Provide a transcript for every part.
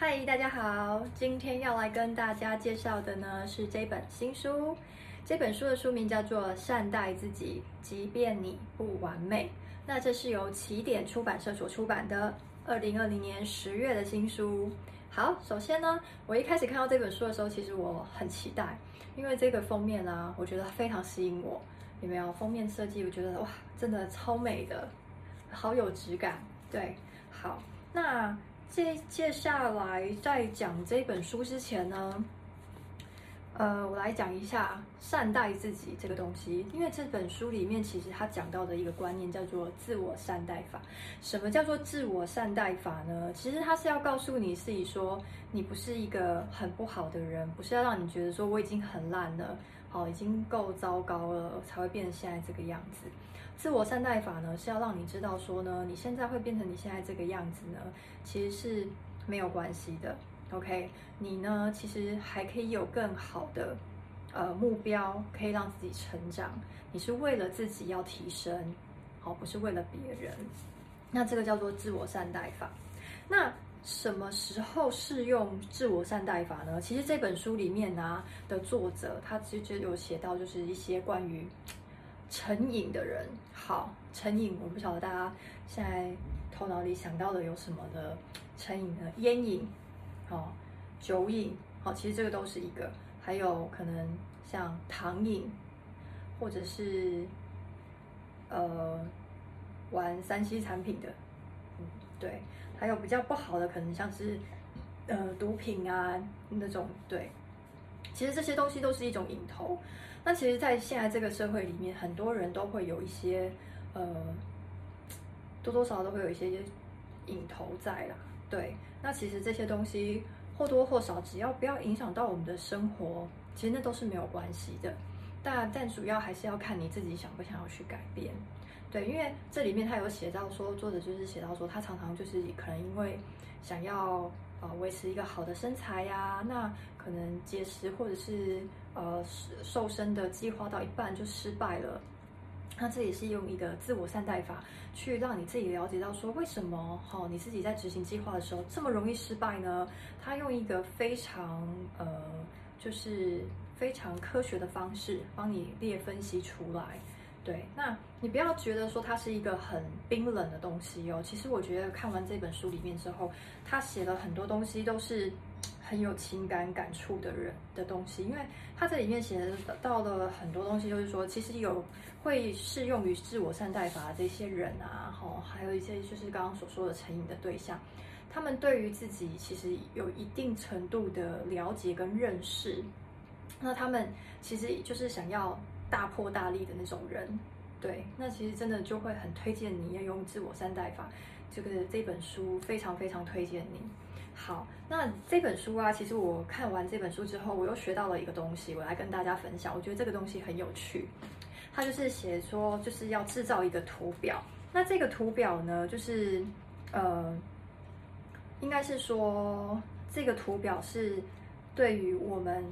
嗨，大家好，今天要来跟大家介绍的呢是这本新书。这本书的书名叫做《善待自己，即便你不完美》。那这是由起点出版社所出版的，二零二零年十月的新书。好，首先呢，我一开始看到这本书的时候，其实我很期待，因为这个封面啊，我觉得非常吸引我。有没有封面设计？我觉得哇，真的超美的，好有质感。对，好，那接接下来在讲这本书之前呢，呃，我来讲一下善待自己这个东西，因为这本书里面其实他讲到的一个观念叫做自我善待法。什么叫做自我善待法呢？其实他是要告诉你自己说，你不是一个很不好的人，不是要让你觉得说我已经很烂了，好，已经够糟糕了，才会变成现在这个样子。自我善待法呢，是要让你知道说呢，你现在会变成你现在这个样子呢，其实是没有关系的。OK，你呢，其实还可以有更好的呃目标，可以让自己成长。你是为了自己要提升，好，不是为了别人。那这个叫做自我善待法。那什么时候适用自我善待法呢？其实这本书里面呢、啊、的作者，他其实有写到，就是一些关于成瘾的人。好，成瘾，我不晓得大家现在头脑里想到的有什么的成瘾呢？烟瘾。好，酒瘾，好，其实这个都是一个，还有可能像糖瘾，或者是呃玩三 C 产品的，对，还有比较不好的，可能像是呃毒品啊那种，对，其实这些东西都是一种瘾头。那其实，在现在这个社会里面，很多人都会有一些呃多多少少都会有一些瘾头在啦。对，那其实这些东西或多或少，只要不要影响到我们的生活，其实那都是没有关系的。但但主要还是要看你自己想不想要去改变。对，因为这里面他有写到说，作者就是写到说，他常常就是可能因为想要呃维持一个好的身材呀，那可能节食或者是呃瘦身的计划到一半就失败了。那这也是用一个自我善待法，去让你自己了解到说，为什么哈你自己在执行计划的时候这么容易失败呢？他用一个非常呃，就是非常科学的方式帮你列分析出来。对，那你不要觉得说它是一个很冰冷的东西哦。其实我觉得看完这本书里面之后，他写了很多东西都是。很有情感感触的人的东西，因为他这里面写到了很多东西，就是说，其实有会适用于自我善待法的这些人啊，哈，还有一些就是刚刚所说的成瘾的对象，他们对于自己其实有一定程度的了解跟认识，那他们其实就是想要大破大立的那种人，对，那其实真的就会很推荐你要用自我善待法，这个这本书非常非常推荐你。好，那这本书啊，其实我看完这本书之后，我又学到了一个东西，我来跟大家分享。我觉得这个东西很有趣，它就是写说就是要制造一个图表。那这个图表呢，就是呃，应该是说这个图表是对于我们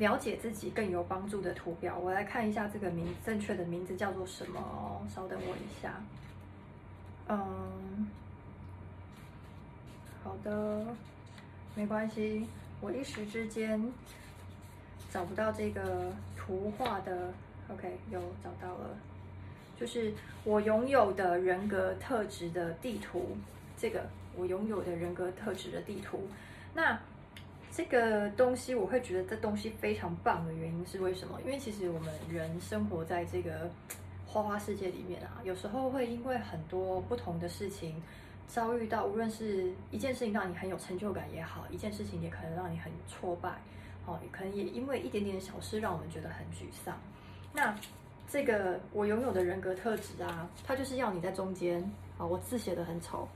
了解自己更有帮助的图表。我来看一下这个名正确的名字叫做什么？稍等我一下，嗯。好的，没关系，我一时之间找不到这个图画的，OK，有找到了，就是我拥有的人格特质的地图，这个我拥有的人格特质的地图。那这个东西我会觉得这东西非常棒的原因是为什么？因为其实我们人生活在这个花花世界里面啊，有时候会因为很多不同的事情。遭遇到无论是一件事情让你很有成就感也好，一件事情也可能让你很挫败，哦，也可能也因为一点点小事让我们觉得很沮丧。那这个我拥有的人格特质啊，它就是要你在中间啊，我字写得很丑，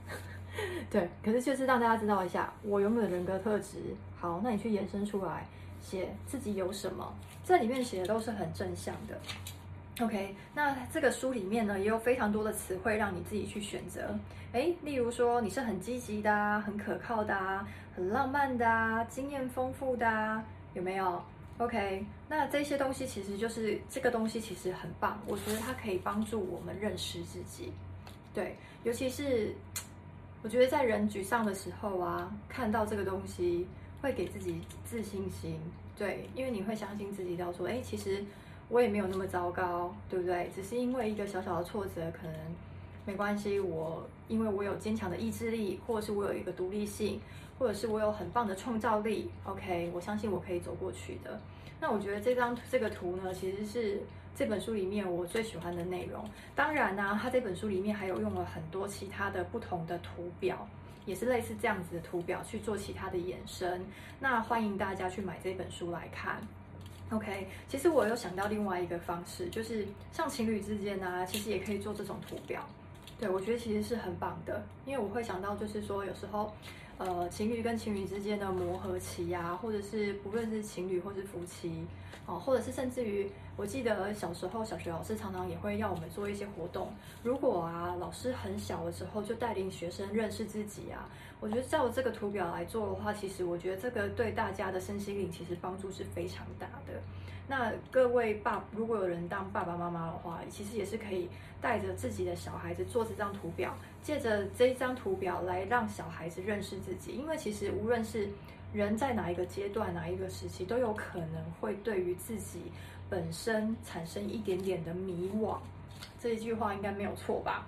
对，可是就是让大家知道一下我有没有人格特质。好，那你去延伸出来写自己有什么，这里面写的都是很正向的。OK，那这个书里面呢，也有非常多的词汇让你自己去选择。诶，例如说你是很积极的，很可靠的，很浪漫的，经验丰富的，有没有？OK，那这些东西其实就是这个东西其实很棒，我觉得它可以帮助我们认识自己。对，尤其是我觉得在人沮丧的时候啊，看到这个东西会给自己自信心。对，因为你会相信自己，要说，哎，其实我也没有那么糟糕，对不对？只是因为一个小小的挫折，可能没关系。我因为我有坚强的意志力，或者是我有一个独立性，或者是我有很棒的创造力。OK，我相信我可以走过去的。那我觉得这张这个图呢，其实是这本书里面我最喜欢的内容。当然呢、啊，它这本书里面还有用了很多其他的不同的图表。也是类似这样子的图表去做其他的衍生，那欢迎大家去买这本书来看。OK，其实我有想到另外一个方式，就是像情侣之间呢、其实也可以做这种图表。对，我觉得其实是很棒的，因为我会想到就是说有时候。呃，情侣跟情侣之间的磨合期呀、啊，或者是不论是情侣或是夫妻，哦，或者是甚至于，我记得小时候小学老师常常也会要我们做一些活动。如果啊，老师很小的时候就带领学生认识自己啊，我觉得照这个图表来做的话，其实我觉得这个对大家的身心灵其实帮助是非常大。那各位爸，如果有人当爸爸妈妈的话，其实也是可以带着自己的小孩子做这张图表，借着这张图表来让小孩子认识自己。因为其实无论是人在哪一个阶段、哪一个时期，都有可能会对于自己本身产生一点点的迷惘。这一句话应该没有错吧？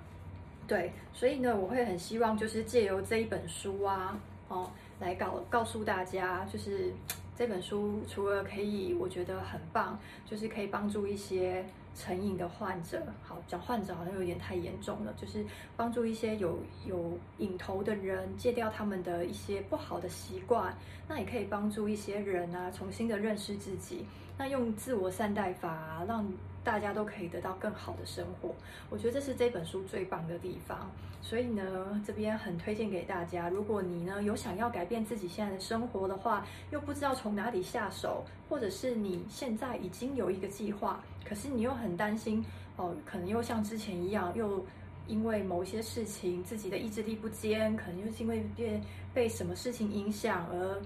对，所以呢，我会很希望就是借由这一本书啊，哦，来告告诉大家，就是。这本书除了可以，我觉得很棒，就是可以帮助一些成瘾的患者。好，讲患者好像有点太严重了，就是帮助一些有有瘾头的人戒掉他们的一些不好的习惯。那也可以帮助一些人啊，重新的认识自己。那用自我善待法，让。大家都可以得到更好的生活，我觉得这是这本书最棒的地方。所以呢，这边很推荐给大家。如果你呢有想要改变自己现在的生活的话，又不知道从哪里下手，或者是你现在已经有一个计划，可是你又很担心哦，可能又像之前一样，又因为某些事情自己的意志力不坚，可能又是因为被被什么事情影响而。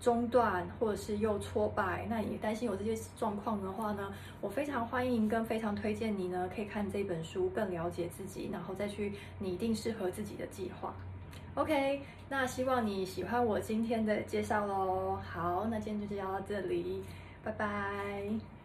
中断或者是又挫败，那你担心有这些状况的话呢，我非常欢迎跟非常推荐你呢，可以看这本书，更了解自己，然后再去拟定适合自己的计划。OK，那希望你喜欢我今天的介绍喽。好，那今天就介绍到这里，拜拜。